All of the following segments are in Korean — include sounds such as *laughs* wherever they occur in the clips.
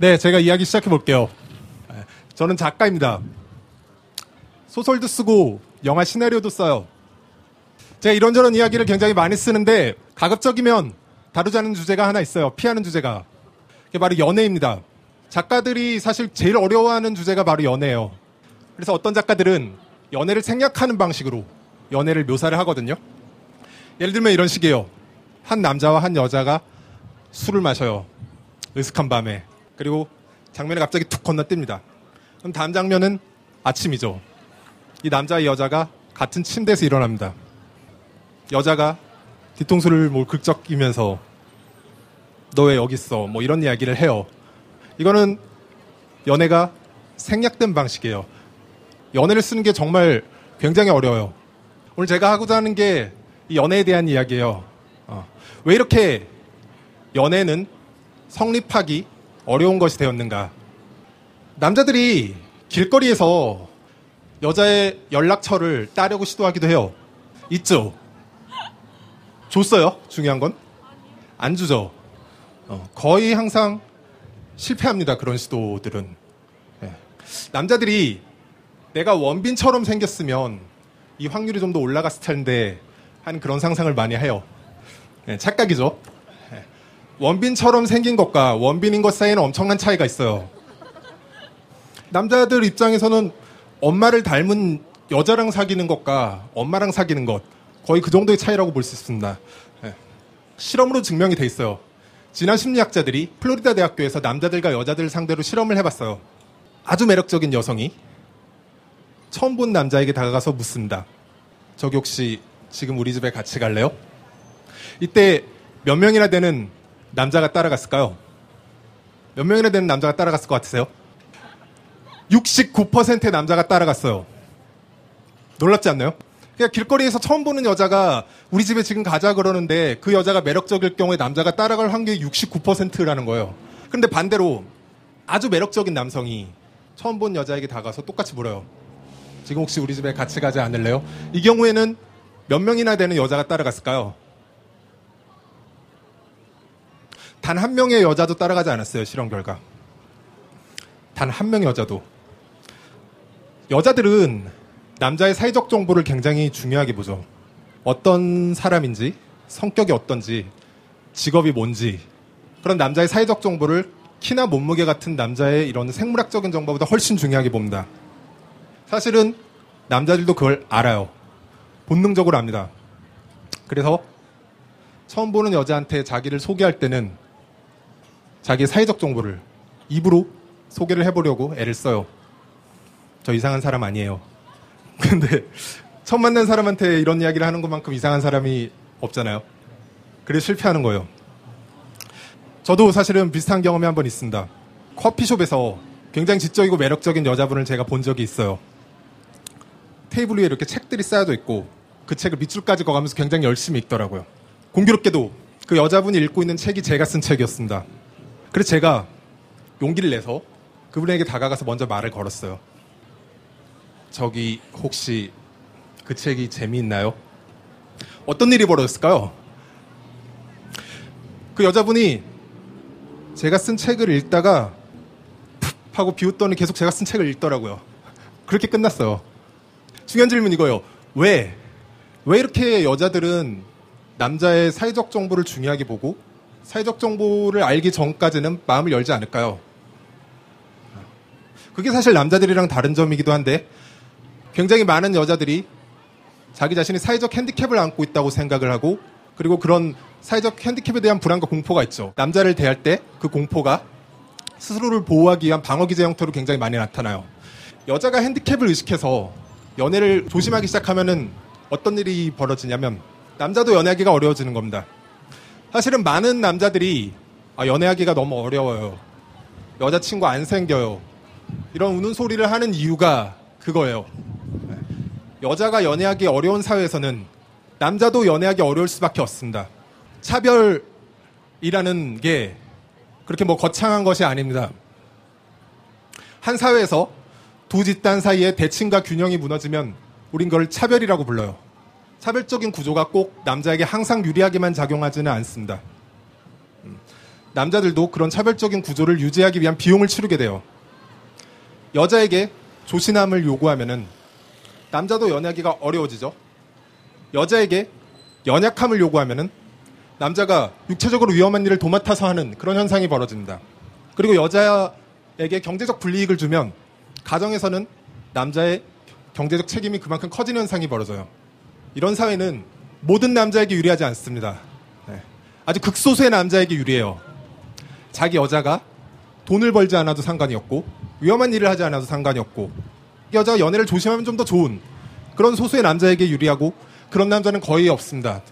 네, 제가 이야기 시작해 볼게요. 저는 작가입니다. 소설도 쓰고 영화 시나리오도 써요. 제가 이런저런 이야기를 굉장히 많이 쓰는데 가급적이면 다루자는 주제가 하나 있어요. 피하는 주제가. 그게 바로 연애입니다. 작가들이 사실 제일 어려워하는 주제가 바로 연애예요. 그래서 어떤 작가들은 연애를 생략하는 방식으로 연애를 묘사를 하거든요. 예를 들면 이런 식이에요. 한 남자와 한 여자가 술을 마셔요. 으슥한 밤에. 그리고 장면이 갑자기 툭 건너뜁니다. 그럼 다음 장면은 아침이죠. 이 남자와 여자가 같은 침대에서 일어납니다. 여자가 뒤통수를 뭐 긁적이면서 너 왜 여기 있어? 뭐 이런 이야기를 해요. 이거는 연애가 생략된 방식이에요. 연애를 쓰는 게 정말 굉장히 어려워요. 오늘 제가 하고자 하는 게 이 연애에 대한 이야기예요. 어. 왜 이렇게 연애는 성립하기 어려운 것이 되었는가? 남자들이 길거리에서 여자의 연락처를 따려고 시도하기도 해요. 있죠? 줬어요? 중요한 건? 안 주죠? 어, 거의 항상 실패합니다. 그런 시도들은. 예. 남자들이 내가 원빈처럼 생겼으면 이 확률이 좀 더 올라갔을 텐데 하는 그런 상상을 많이 해요. 예, 착각이죠. 예. 원빈처럼 생긴 것과 원빈인 것 사이에는 엄청난 차이가 있어요. 남자들 입장에서는 엄마를 닮은 여자랑 사귀는 것과 엄마랑 사귀는 것 거의 그 정도의 차이라고 볼 수 있습니다. 예. 실험으로 증명이 돼 있어요. 지난 심리학자들이 플로리다 대학교에서 남자들과 여자들 상대로 실험을 해봤어요. 아주 매력적인 여성이 처음 본 남자에게 다가가서 묻습니다. 저기 혹시 지금 우리 집에 같이 갈래요? 이때 몇 명이나 되는 남자가 따라갔을까요? 몇 명이나 되는 남자가 따라갔을 것 같으세요? 69%의 남자가 따라갔어요. 놀랍지 않나요? 그냥 길거리에서 처음 보는 여자가 우리 집에 지금 가자 그러는데 그 여자가 매력적일 경우에 남자가 따라갈 확률이 69%라는 거예요. 그런데 반대로 아주 매력적인 남성이 처음 본 여자에게 다가서 똑같이 물어요. 지금 혹시 우리 집에 같이 가지 않을래요? 이 경우에는 몇 명이나 되는 여자가 따라갔을까요? 단 한 명의 여자도 따라가지 않았어요, 실험 결과. 단 한 명의 여자도. 여자들은 남자의 사회적 정보를 굉장히 중요하게 보죠. 어떤 사람인지, 성격이 어떤지, 직업이 뭔지, 그런 남자의 사회적 정보를 키나 몸무게 같은 남자의 이런 생물학적인 정보보다 훨씬 중요하게 봅니다. 사실은 남자들도 그걸 알아요. 본능적으로 압니다. 그래서 처음 보는 여자한테 자기를 소개할 때는 자기의 사회적 정보를 입으로 소개를 해보려고 애를 써요. 저 이상한 사람 아니에요. *laughs* 근데 처음 만난 사람한테 이런 이야기를 하는 것만큼 이상한 사람이 없잖아요. 그래서 실패하는 거예요. 저도 사실은 비슷한 경험이 한 번 있습니다. 커피숍에서 굉장히 지적이고 매력적인 여자분을 제가 본 적이 있어요. 테이블 위에 이렇게 책들이 쌓여져 있고 그 책을 밑줄까지 거가면서 굉장히 열심히 읽더라고요. 공교롭게도 그 여자분이 읽고 있는 책이 제가 쓴 책이었습니다. 그래서 제가 용기를 내서 그분에게 다가가서 먼저 말을 걸었어요. 저기 혹시 그 책이 재미있나요? 어떤 일이 벌어졌을까요? 그 여자분이 제가 쓴 책을 읽다가 푹 하고 비웃더니 계속 제가 쓴 책을 읽더라고요. 그렇게 끝났어요. 중요한 질문 이거예요. 왜? 왜 이렇게 여자들은 남자의 사회적 정보를 중요하게 보고 사회적 정보를 알기 전까지는 마음을 열지 않을까요? 그게 사실 남자들이랑 다른 점이기도 한데 굉장히 많은 여자들이 자기 자신이 사회적 핸디캡을 안고 있다고 생각을 하고 그리고 그런 사회적 핸디캡에 대한 불안과 공포가 있죠. 남자를 대할 때 그 공포가 스스로를 보호하기 위한 방어 기제 형태로 굉장히 많이 나타나요. 여자가 핸디캡을 의식해서 연애를 조심하기 시작하면은 어떤 일이 벌어지냐면 남자도 연애하기가 어려워지는 겁니다. 사실은 많은 남자들이 아, 연애하기가 너무 어려워요. 여자친구 안 생겨요. 이런 우는 소리를 하는 이유가 그거예요. 여자가 연애하기 어려운 사회에서는 남자도 연애하기 어려울 수밖에 없습니다. 차별이라는 게 그렇게 뭐 거창한 것이 아닙니다. 한 사회에서 두 집단 사이에 대칭과 균형이 무너지면 우린 그걸 차별이라고 불러요. 차별적인 구조가 꼭 남자에게 항상 유리하게만 작용하지는 않습니다. 음. 남자들도 그런 차별적인 구조를 유지하기 위한 비용을 치르게 돼요. 여자에게 조신함을 요구하면은 남자도 연애하기가 어려워지죠. 여자에게 연약함을 요구하면은 남자가 육체적으로 위험한 일을 도맡아서 하는 그런 현상이 벌어집니다. 그리고 여자에게 경제적 불이익을 주면 가정에서는 남자의 경제적 책임이 그만큼 커지는 현상이 벌어져요. 이런 사회는 모든 남자에게 유리하지 않습니다. 네. 아주 극소수의 남자에게 유리해요. 자기 여자가 돈을 벌지 않아도 상관이 없고 위험한 일을 하지 않아도 상관이 없고 여자가 연애를 조심하면 좀 더 좋은 그런 소수의 남자에게 유리하고 그런 남자는 거의 없습니다.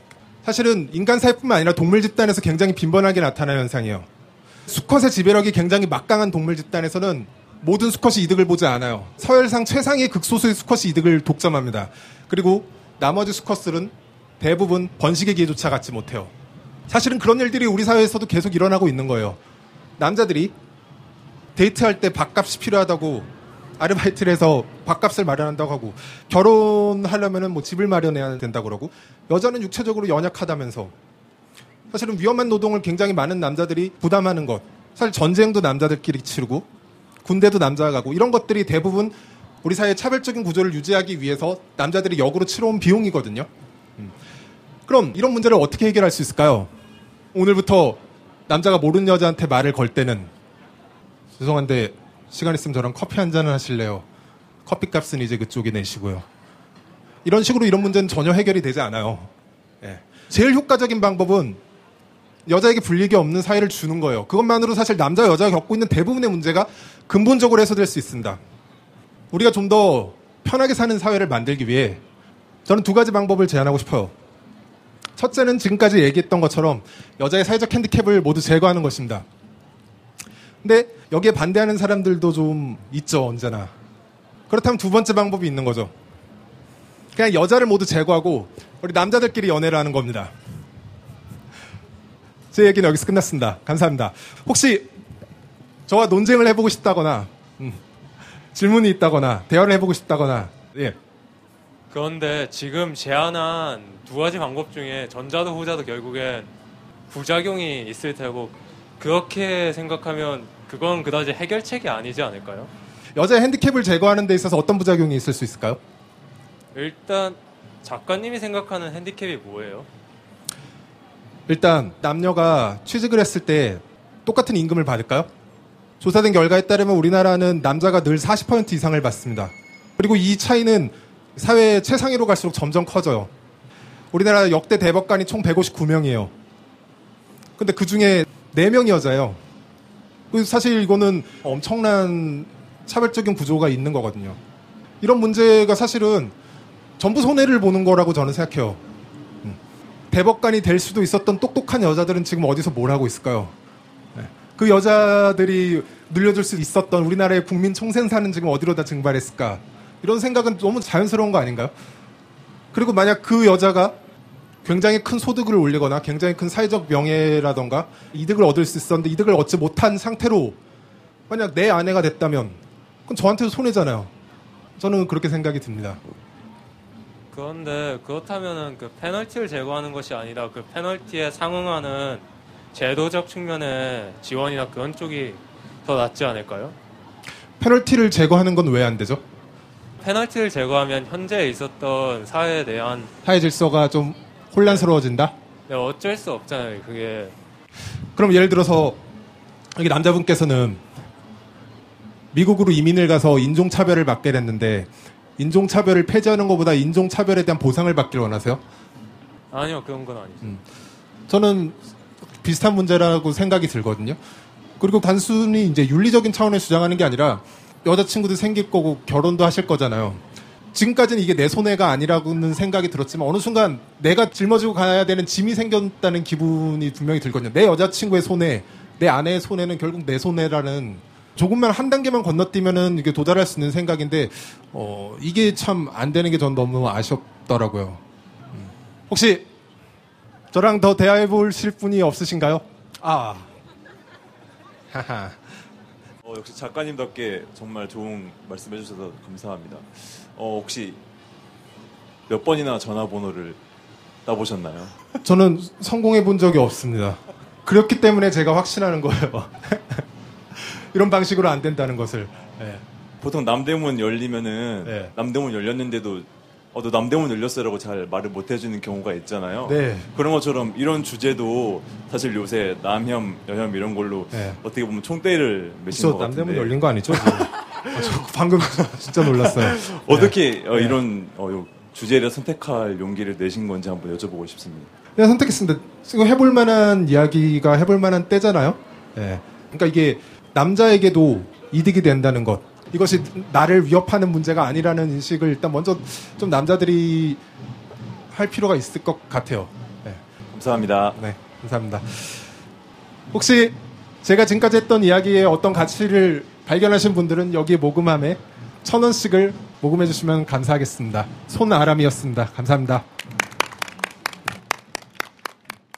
사실은 인간 사회뿐만 아니라 동물 집단에서 굉장히 빈번하게 나타나는 현상이에요. 수컷의 지배력이 굉장히 막강한 동물 집단에서는 모든 수컷이 이득을 보지 않아요. 서열상 최상의 극소수의 수컷이 이득을 독점합니다. 그리고 나머지 수컷들은 대부분 번식의 기회조차 갖지 못해요. 사실은 그런 일들이 우리 사회에서도 계속 일어나고 있는 거예요. 남자들이 데이트할 때 밥값이 필요하다고 아르바이트를 해서 밥값을 마련한다고 하고 결혼하려면은 뭐 집을 마련해야 된다고 그러고 여자는 육체적으로 연약하다면서 사실은 위험한 노동을 굉장히 많은 남자들이 부담하는 것 사실 전쟁도 남자들끼리 치르고 군대도 남자가 가고 이런 것들이 대부분 우리 사회의 차별적인 구조를 유지하기 위해서 남자들이 역으로 치러온 비용이거든요. 음. 그럼 이런 문제를 어떻게 해결할 수 있을까요? 오늘부터 남자가 모르는 여자한테 말을 걸 때는 죄송한데 시간 있으면 저랑 커피 한 잔을 하실래요? 커피 값은 이제 그쪽이 내시고요. 이런 식으로 이런 문제는 전혀 해결이 되지 않아요. 예. 제일 효과적인 방법은 여자에게 불리기 없는 사회를 주는 거예요. 그것만으로 사실 남자 여자가 겪고 있는 대부분의 문제가 근본적으로 해소될 수 있습니다. 우리가 좀 더 편하게 사는 사회를 만들기 위해 저는 두 가지 방법을 제안하고 싶어요. 첫째는 지금까지 얘기했던 것처럼 여자의 사회적 핸디캡을 모두 제거하는 것입니다. 근데 여기에 반대하는 사람들도 좀 있죠, 언제나. 그렇다면 두 번째 방법이 있는 거죠. 그냥 여자를 모두 제거하고 우리 남자들끼리 연애를 하는 겁니다. 제 얘기는 여기서 끝났습니다. 감사합니다. 혹시 저와 논쟁을 해보고 싶다거나 음, 질문이 있다거나 대화를 해보고 싶다거나 예. 그런데 지금 제안한 두 가지 방법 중에 전자도 후자도 결국엔 부작용이 있을 테고 그렇게 생각하면 그건 그다지 해결책이 아니지 않을까요? 여자의 핸디캡을 제거하는 데 있어서 어떤 부작용이 있을 수 있을까요? 일단 작가님이 생각하는 핸디캡이 뭐예요? 일단 남녀가 취직을 했을 때 똑같은 임금을 받을까요? 조사된 결과에 따르면 우리나라는 남자가 늘 40% 이상을 받습니다. 그리고 이 차이는 사회 최상위로 갈수록 점점 커져요. 우리나라 역대 대법관이 총 159명이에요. 근데 그 중에 4명이 여자예요. 그 사실 이거는 엄청난 차별적인 구조가 있는 거거든요. 이런 문제가 사실은 전부 손해를 보는 거라고 저는 생각해요. 음. 대법관이 될 수도 있었던 똑똑한 여자들은 지금 어디서 뭘 하고 있을까요? 네. 그 여자들이 늘려줄 수 있었던 우리나라의 국민 총생산은 지금 어디로 다 증발했을까? 이런 생각은 너무 자연스러운 거 아닌가요? 그리고 만약 그 여자가 굉장히 큰 소득을 올리거나 굉장히 큰 사회적 명예라던가 이득을 얻을 수 있었는데 이득을 얻지 못한 상태로 만약 내 아내가 됐다면 그건 저한테도 손해잖아요. 저는 그렇게 생각이 듭니다. 그런데 그렇다면은 그 페널티를 제거하는 것이 아니라 그 페널티에 상응하는 제도적 측면의 지원이나 그런 쪽이 더 낫지 않을까요? 페널티를 제거하는 건 왜 안 되죠? 페널티를 제거하면 현재 있었던 사회에 대한 사회 질서가 좀 혼란스러워진다? 네, 어쩔 수 없잖아요. 그게 그럼 예를 들어서 여기 남자분께서는 미국으로 이민을 가서 인종차별을 받게 됐는데 인종차별을 폐지하는 것보다 인종차별에 대한 보상을 받길 원하세요? 아니요 그런 건 아니죠. 음. 저는 비슷한 문제라고 생각이 들거든요. 그리고 단순히 이제 윤리적인 차원에서 주장하는 게 아니라 여자친구도 생길 거고 결혼도 하실 거잖아요. 지금까지는 이게 내 손해가 아니라고는 생각이 들었지만 어느 순간 내가 짊어지고 가야 되는 짐이 생겼다는 기분이 분명히 들거든요. 내 여자친구의 손해, 내 아내의 손해는 결국 내 손해라는 조금만 한 단계만 건너뛰면은 이게 도달할 수 있는 생각인데 어 이게 참 안 되는 게 전 너무 아쉽더라고요. 음. 혹시 저랑 더 대화해 보실 분이 없으신가요? 아. 하하. *laughs* 어, 역시 작가님답게 정말 좋은 말씀 해 주셔서 감사합니다. 어, 혹시 몇 번이나 전화번호를 따보셨나요? 저는 성공해 본 적이 없습니다. 그렇기 때문에 제가 확신하는 거예요. *laughs* 이런 방식으로 안 된다는 것을. 예. 보통 남대문 열리면은 네. 남대문 열렸는데도 어, 너 남대문 열렸어라고 잘 말을 못 해주는 경우가 있잖아요. 네. 그런 것처럼 이런 주제도 사실 요새 남혐, 여혐 이런 걸로 네. 어떻게 보면 총대를 매신 저것 같은데 남대문 열린 거 아니죠? 지금? *laughs* 아, 저 방금 진짜 놀랐어요. *laughs* 어떻게 어, 네. 이런 어, 요 주제를 선택할 용기를 내신 건지 한번 여쭤보고 싶습니다. 그냥 선택했습니다. 이거 해볼 만한 이야기가 해볼 만한 때잖아요. 예. 그러니까 이게 남자에게도 이득이 된다는 것. 이것이 나를 위협하는 문제가 아니라는 인식을 일단 먼저 좀 남자들이 할 필요가 있을 것 같아요. 예. 감사합니다. 네, 감사합니다. 혹시 제가 지금까지 했던 이야기에 어떤 가치를 발견하신 분들은 여기 모금함에 천 원씩을 모금해 주시면 감사하겠습니다. 손아람이었습니다. 감사합니다.